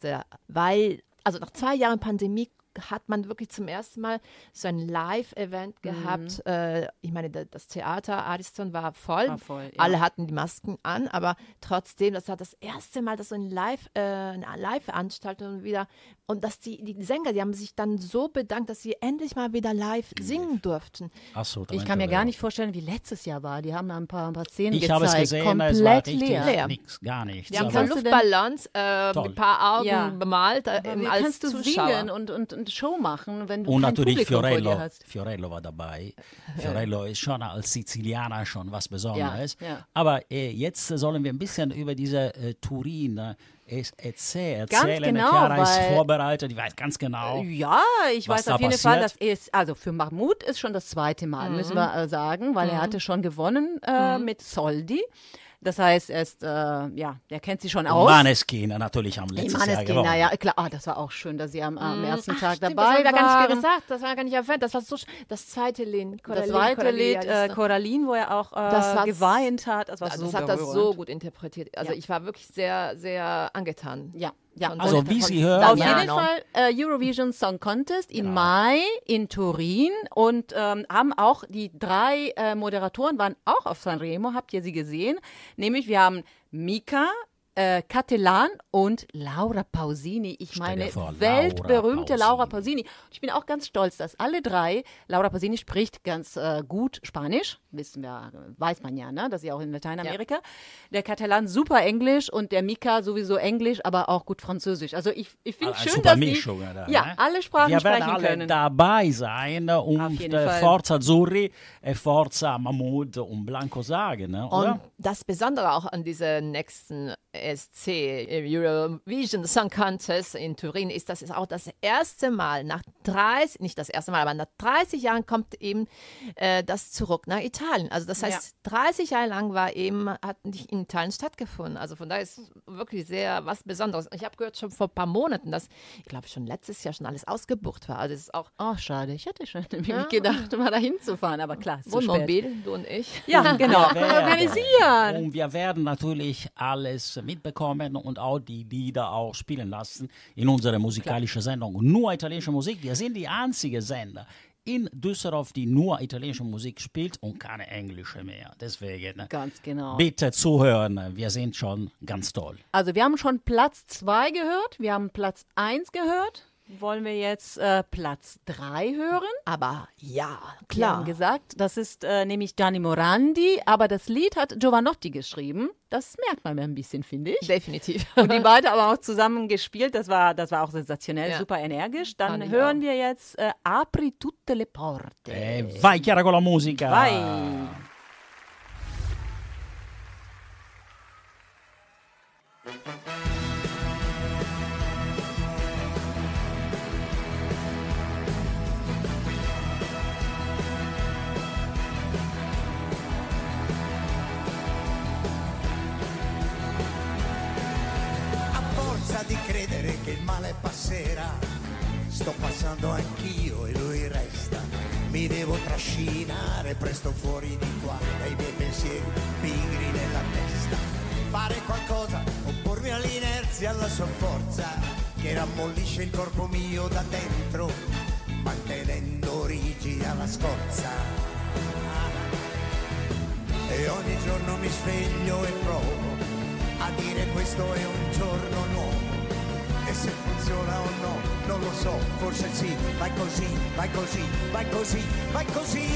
S4: Weil, also nach zwei Jahren Pandemie hat man wirklich zum ersten Mal so ein Live-Event
S2: Mhm.
S4: gehabt. Äh, ich meine, da- das Theater Ariston war voll.
S2: War voll, ja.
S4: Alle hatten die Masken an, aber trotzdem, das war das erste Mal, dass so ein Live, äh, eine Live-Veranstaltung wieder und dass die, die Sänger, die haben sich dann so bedankt, dass sie endlich mal wieder live singen durften.
S3: Assolutamente
S2: Ich kann mir gar nicht vorstellen, wie letztes Jahr war. Die haben da ein paar, ein paar Szenen
S3: Ich
S2: gezeigt.
S3: habe es gesehen,
S2: komplett
S3: es war richtig
S2: leer.
S4: Leer.
S3: nix, gar nichts.
S4: Die haben so
S2: kannst du denn-
S4: Luftballons äh, mit ein paar Augen
S2: Ja.
S4: bemalt äh,
S2: Wie
S4: als
S2: kannst du
S4: Zuschauer.
S2: singen und, und, und Show machen, wenn du
S3: und natürlich
S2: Publikum vor
S3: Fiorello.
S2: dir hast?
S3: Fiorello war dabei. Fiorello ist schon als Sizilianer schon was Besonderes.
S2: Ja, ja.
S3: Aber äh, jetzt sollen wir ein bisschen über diese äh, Turin äh, es erzählen.
S2: Ganz genau,
S3: Chiara ist vorbereitet, die weiß ganz genau.
S2: Ja, ich weiß auf jeden Fall,
S3: passiert?
S2: dass es, also für Mahmoud ist schon das zweite Mal,
S4: Mhm.
S2: müssen wir äh, sagen, weil er hatte schon gewonnen äh, mit Soldi. Das heißt, er ist, äh, ja, der kennt sie schon aus.
S3: Maneskin natürlich am
S2: Die
S3: letzten Jahr
S2: Maneskin, naja, klar, ah, das war auch schön, dass sie am, am ersten Tag
S4: Stimmt,
S2: dabei
S4: das haben wir gar nicht gesagt, das war gar nicht erwähnt. Das war so das zweite Lied.
S2: Das
S4: Coraline,
S2: zweite
S4: Coraline,
S2: Lied, äh,
S4: das-
S2: Coraline, wo er auch äh,
S4: Das war-
S2: geweint hat. Das war
S4: das
S2: so
S4: hat das so gut interpretiert. Also
S2: Ja.
S4: ich war wirklich sehr, sehr angetan.
S2: Ja, ja.
S4: Von
S3: Also wie Sie hören,
S2: Auf jeden Fall äh, Eurovision Song Contest im
S3: Genau.
S2: Mai in Turin und ähm, haben auch die drei äh, Moderatoren waren auch auf Sanremo, habt ihr sie gesehen? Nämlich wir haben Mika, äh, Catalan und Laura Pausini. Ich
S3: Stell
S2: meine,
S3: vor,
S2: weltberühmte
S3: Laura
S2: Laura Pausini. Ich bin auch ganz stolz, dass alle drei, Laura Pausini spricht ganz äh, gut Spanisch, wissen wir, weiß man ja, ne? dass sie auch in Lateinamerika. Der Catalan super Englisch und der Mika sowieso Englisch, aber auch gut Französisch. Also ich, ich finde
S3: Eine
S2: schön,
S3: super
S2: dass die,
S3: Mischung, da,
S2: ja,
S3: ne?
S2: alle Sprachen
S3: Wir werden
S2: sprechen
S3: alle
S2: können.
S3: dabei sein äh, und äh,
S2: Fall.
S3: Forza Azzurri, äh, Forza Mahmoud und Blanco sagen, ne,
S4: Und das Besondere auch an dieser nächsten SC äh, Eurovision Song Contest in Turin ist, dass es auch das erste Mal nach 30, nicht das erste Mal, aber nach 30 Jahren kommt eben äh, das zurück nach Italien. Also das heißt, 30 Jahre lang war eben, hat nicht in Italien stattgefunden. Also von daher ist es wirklich sehr was Besonderes. Ich habe gehört schon vor ein paar Monaten, dass, ich glaube schon letztes Jahr schon alles ausgebucht war. Also es ist auch
S2: Oh, schade. Ich hätte schon nämlich gedacht, mal dahin zu fahren, aber klar, ist.
S4: Wohnmobil, du und ich.
S2: Ja, genau.
S3: Wir werden-
S2: Organisieren.
S3: Und wir werden natürlich alles mitbekommen und auch die Lieder auch spielen lassen in unserer musikalischen Sendung. Nur italienische Musik. Wir sind die einzige Sender in Düsseldorf, die nur italienische Musik spielt und keine englische mehr. Deswegen
S2: Ganz genau.
S3: bitte zuhören. Wir sind schon ganz toll.
S2: Also wir haben schon Platz 2 gehört, wir haben Platz 1 gehört. Wollen wir jetzt äh, Platz 3 hören.
S4: Aber ja,
S2: Wir haben
S4: klar.
S2: gesagt, das ist äh, nämlich Gianni Morandi, aber das Lied hat Giovanotti geschrieben. Das merkt man ein bisschen, finde ich.
S4: Definitiv.
S2: Und die beiden aber auch zusammen gespielt. Das war, das war auch sensationell,
S4: Ja.
S2: super energisch. Dann hören
S4: auch.
S2: wir jetzt äh, Apri tutte le porte.
S3: E vai Chiara con la musica.
S2: Vai.
S10: A male passerà, sto passando anch'io e lui resta. Mi devo trascinare presto fuori di qua dai miei pensieri pigri nella testa. Fare qualcosa, oppormi all'inerzia, alla sua forza, che rammollisce il corpo mio da dentro, mantenendo rigida la scorza. E ogni giorno mi sveglio e provo a dire questo è un giorno nuovo. Funziona o no, non lo so, forse sì, vai così, vai così, vai così, vai così.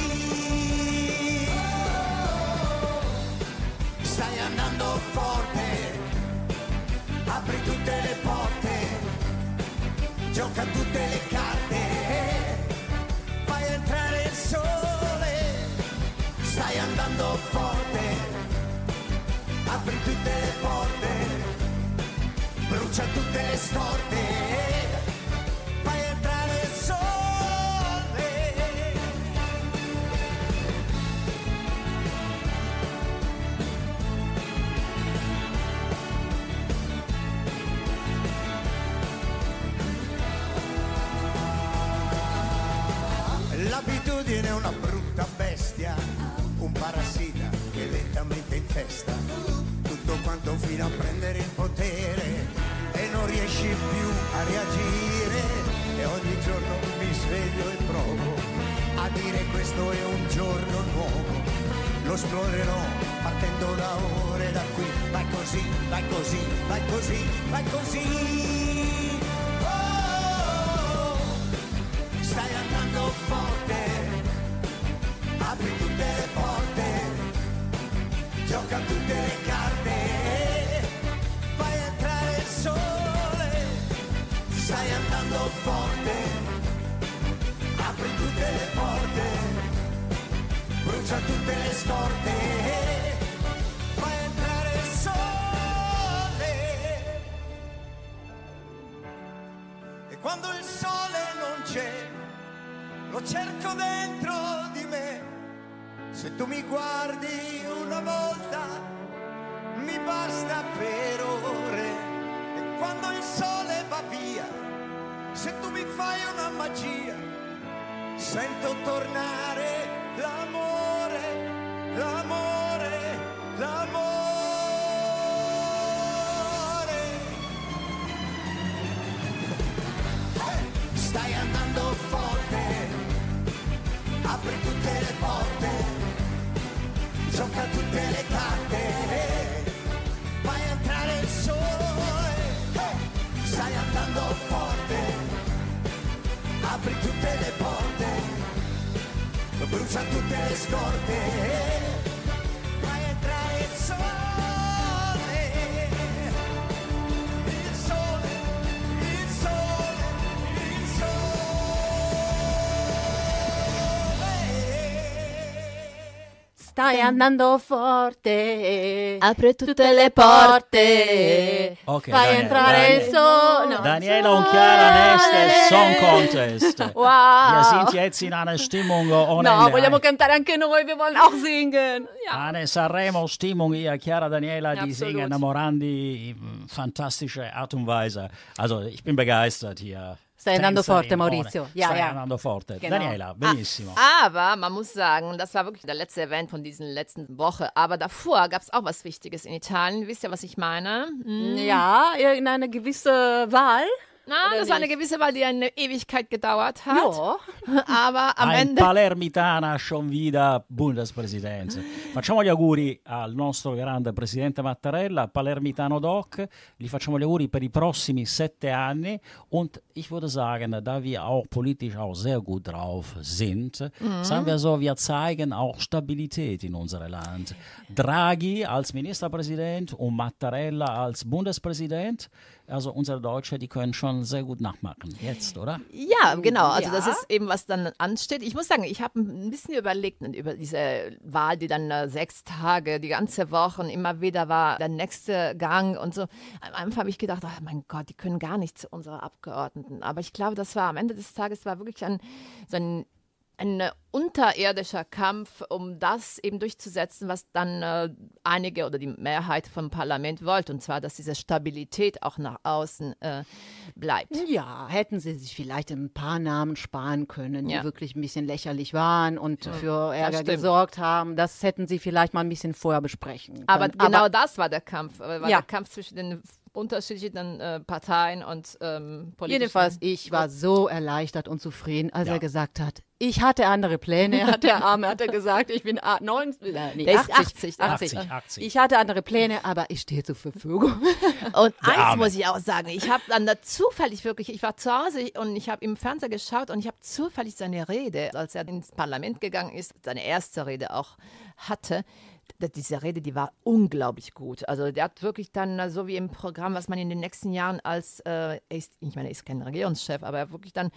S10: Stai andando forte, apri tutte le porte, gioca tutte le carte, fai entrare il sole, stai andando forte, apri tutte le porte, brucia tutte le scorte, fai entrare il sole. L'abitudine è una brutta bestia, un parassita che lentamente infesta tutto quanto fino a prendere il potere riesci più a reagire e ogni giorno mi sveglio e provo a dire questo è un giorno nuovo. Lo esplorerò partendo da ore da qui, vai così, vai così, vai così, vai così. Forte, apri tutte le porte, brucia tutte le scorte, fai entrare il sole. E quando il sole non c'è, lo cerco dentro di me. Se tu mi guardi una volta, mi basta per ore. E quando il sole va via, se tu mi fai una magia, sento tornare l'amore, l'amore, l'amore. Stai andando forte, brucia tutte
S2: Stai andando forte.
S4: Apri tutte
S2: le porte.
S3: Ok,
S2: Fai
S3: Daniela,
S2: entrare
S3: Daniela.
S2: il sole. no,
S3: Daniela und Chiara Neste Song Contest.
S2: Wow.
S3: Wir sind jetzt in einer Stimmung ohne
S2: No,
S3: Ende.
S2: vogliamo cantare anche noi, wir wollen auch singen.
S3: Eine Sanremo-Stimmung hier, Chiara Daniela, die
S4: Absolut.
S3: singen Morandi, in fantastische Art und Weise. Also ich bin begeistert hier.
S2: Stai andando forte, Maurizio. Ja,
S3: Stai
S2: ja.
S3: andando forte.
S2: Genau.
S3: Daniela, benissimo.
S4: Aber man muss sagen, das war wirklich der letzte Event von diesen letzten Woche. Aber davor gab es auch was Wichtiges in Italien. Wisst ihr, was ich meine? Hm?
S2: Ja, irgendeine gewisse Wahl.
S4: Na,
S2: Oder
S4: das war eine
S2: nicht?
S4: gewisse Wahl, die eine Ewigkeit gedauert hat.
S2: Ja.
S4: Aber am
S3: Ein
S4: Ende.
S3: Palermitana schon wieder Bundespräsident. Facciamo gli auguri al nostro grande presidente Mattarella, Palermitano Doc. Gli facciamo gli auguri per i prossimi sette anni. Und ich würde sagen, da wir auch politisch auch sehr gut drauf sind, sagen wir so, wir zeigen auch Stabilität in unserem Land. Draghi als Ministerpräsident und Mattarella als Bundespräsident. Also unsere Deutsche, die können schon sehr gut nachmachen. Jetzt, oder?
S4: Ja, genau. Also das
S2: Ja.
S4: ist eben, was dann ansteht. Ich muss sagen, ich habe ein bisschen überlegt über diese Wahl, die dann sechs Tage, die ganze Woche immer wieder war, der nächste Gang und so. Am Anfang habe ich gedacht, ach mein Gott, die können gar nicht zu unserer Abgeordneten. Aber ich glaube, das war am Ende des Tages war wirklich ein, so ein ein äh, unterirdischer Kampf, um das eben durchzusetzen, was dann äh, einige oder die Mehrheit vom Parlament wollte, und zwar, dass diese Stabilität auch nach außen äh, bleibt.
S2: Ja, hätten sie sich vielleicht ein paar Namen sparen können,
S4: Ja.
S2: die wirklich ein bisschen lächerlich waren und für Ärger gesorgt haben. Das hätten sie vielleicht mal ein bisschen vorher besprechen können.
S4: Aber genau das war der Kampf, äh, war
S2: Ja.
S4: der Kampf zwischen den unterschiedlichen äh, Parteien und ähm, politischen.
S2: Jedenfalls, ich war so erleichtert und zufrieden, als er gesagt hat, ich hatte andere Pläne. Er hat der Arme, hat er gesagt, ich bin a- 90, äh, nee,
S4: Der ist
S2: 80,
S4: 80,
S2: 80.
S3: 80, 80.
S2: Ich hatte andere Pläne, aber ich stehe zur Verfügung.
S4: Und eins
S3: Arme.
S4: muss ich auch sagen, ich habe dann da zufällig wirklich, ich war zu Hause und ich habe im Fernseher geschaut und ich habe zufällig seine Rede, als er ins Parlament gegangen ist, seine erste Rede auch hatte. Diese Rede, die war unglaublich gut. Also der hat wirklich dann, äh, so wie im Programm, was man in den nächsten Jahren als, äh, ist, ich meine, er ist kein Regierungschef, aber er hat wirklich dann,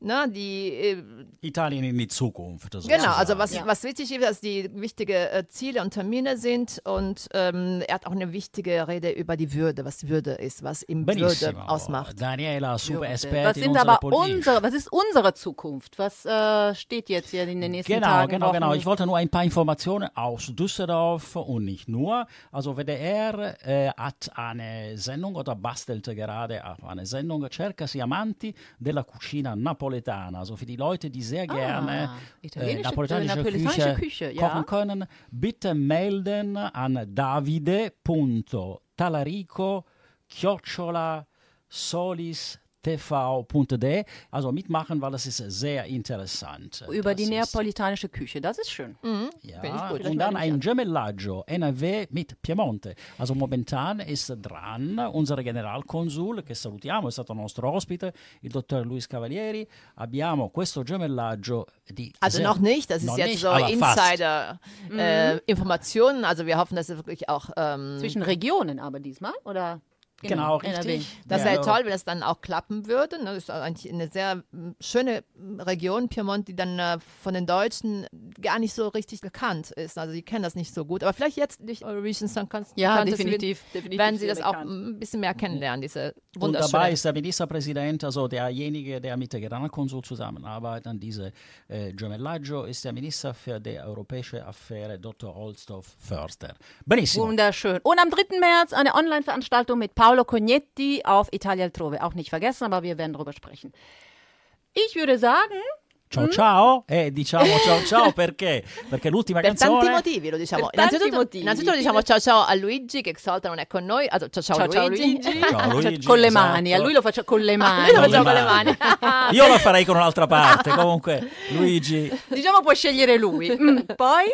S4: na, die, äh,
S3: Italien in die Zukunft.
S4: Genau,
S3: sozusagen.
S4: also was, was wichtig ist, dass die wichtige äh, Ziele und Termine sind und ähm, er hat auch eine wichtige Rede über die Würde, was Würde ist, was ihm Würde ausmacht.
S3: Daniela, super
S2: Was
S3: Esperti in
S2: sind aber
S3: Politik.
S2: unsere, was ist unsere Zukunft? Was äh, steht jetzt hier in den nächsten
S3: Genau,
S2: Tagen?
S3: genau,
S2: Wochen?
S3: genau. Ich wollte nur ein paar Informationen aus Düsseldorf und nicht nur. Also WDR äh, hat eine Sendung oder bastelte gerade auf eine Sendung Cercasi Amanti della Cucina Napoletana. Also für die Leute, die sehr gerne äh,
S2: italienische-
S3: napoletanische,
S2: äh, napolitanische
S3: Küche,
S2: Küche, ja.
S3: kochen können, bitte melden an davide.talarico chiocciola solis tv.de. Also mitmachen, weil das ist sehr interessant.
S2: Über
S3: Das
S2: die neapolitanische Küche, das ist schön.
S3: ja,
S4: ich gut.
S3: und dann ein Gemellaggio NRW mit Piemonte. Also momentan ist dran unser Generalconsul, che salutiamo, è stato nostro ospite, il dottor Luis Cavalieri. Abbiamo questo gemellaggio di...
S4: Also noch nicht, das ist jetzt
S3: nicht,
S4: so
S3: aber fast.
S4: Insider-Informationen. also wir hoffen, dass es wirklich auch ähm,
S2: Zwischen Regionen aber diesmal, oder?
S3: Genau,
S2: NRW.
S3: richtig.
S4: Das
S3: Ja,
S4: wäre toll, wenn das dann auch klappen würde. Ne? Das ist eigentlich eine sehr mm, schöne mm, Region, Piemont, die dann äh, von den Deutschen gar nicht so richtig bekannt ist. Also die kennen das nicht so gut. Aber vielleicht jetzt durch Eurovision Song Contest
S2: Ja, definitiv, definitiv
S4: werden sie das auch ein bisschen mehr kennenlernen, diese
S3: Und dabei
S4: wunderschöne.
S3: ist der Ministerpräsident, also derjenige, der mit der Generalkonsul zusammenarbeitet an diese äh, Gemellaggio, ist der Minister für die europäische Affäre, Dr. Holzdorf Förster. Benissimo.
S2: Wunderschön. Und am 3. März eine Online-Veranstaltung mit Paolo Cognetti auf Italia Altrove. Auch nicht vergessen, aber wir werden darüber sprechen. Ich würde sagen,
S3: Ciao ciao e diciamo ciao ciao perché? Perché l'ultima
S4: Per tanti
S3: canzone
S4: motivi lo diciamo.
S2: Per tanti
S4: Innanzitutto,
S2: motivi.
S4: innanzitutto diciamo ciao ciao a Luigi che stavolta non è con noi. Also, ciao ciao,
S2: ciao ciao
S4: Luigi.
S3: Ciao, Luigi,
S2: con le
S3: esatto.
S2: mani, a lui lo faccio con le mani.
S4: Noi lo
S3: Con le
S4: facciamo con le
S3: mani.
S4: mani.
S3: Io lo farei con un'altra parte. Comunque, Luigi,
S2: Diciamo puoi scegliere lui. Mm, Poi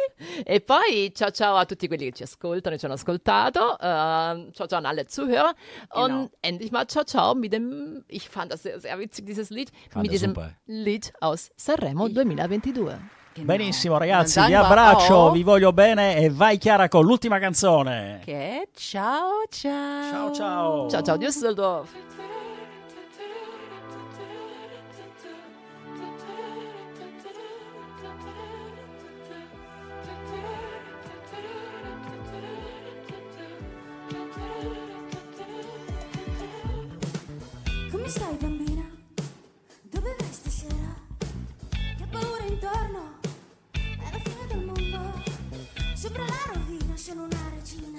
S4: E poi ciao ciao a tutti quelli che ci ascoltano e ci hanno ascoltato. Ähm, ciao ciao an alle Zuhörer.
S2: Genau.
S4: Und endlich mal ciao ciao mit dem, ich fand das sehr, sehr witzig, dieses Lied,
S3: Fand
S4: mit diesem
S3: super.
S4: Lied aus Sanremo 2022.
S3: benissimo ragazzi, vi abbraccio, vi voglio bene e vai Chiara con l'ultima canzone.
S2: che ciao ciao.
S3: Ciao ciao.
S4: Ciao ciao Düsseldorf.
S5: Sopra la rovina sono una regina.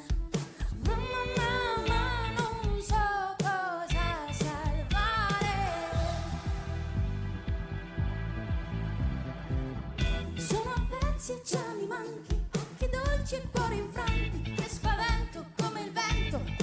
S5: Mamma, mamma, non so cosa salvare. Sono a pezzi e già mi manchi, occhi dolci e cuori infranti, che spavento come il vento,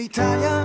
S1: l'Italia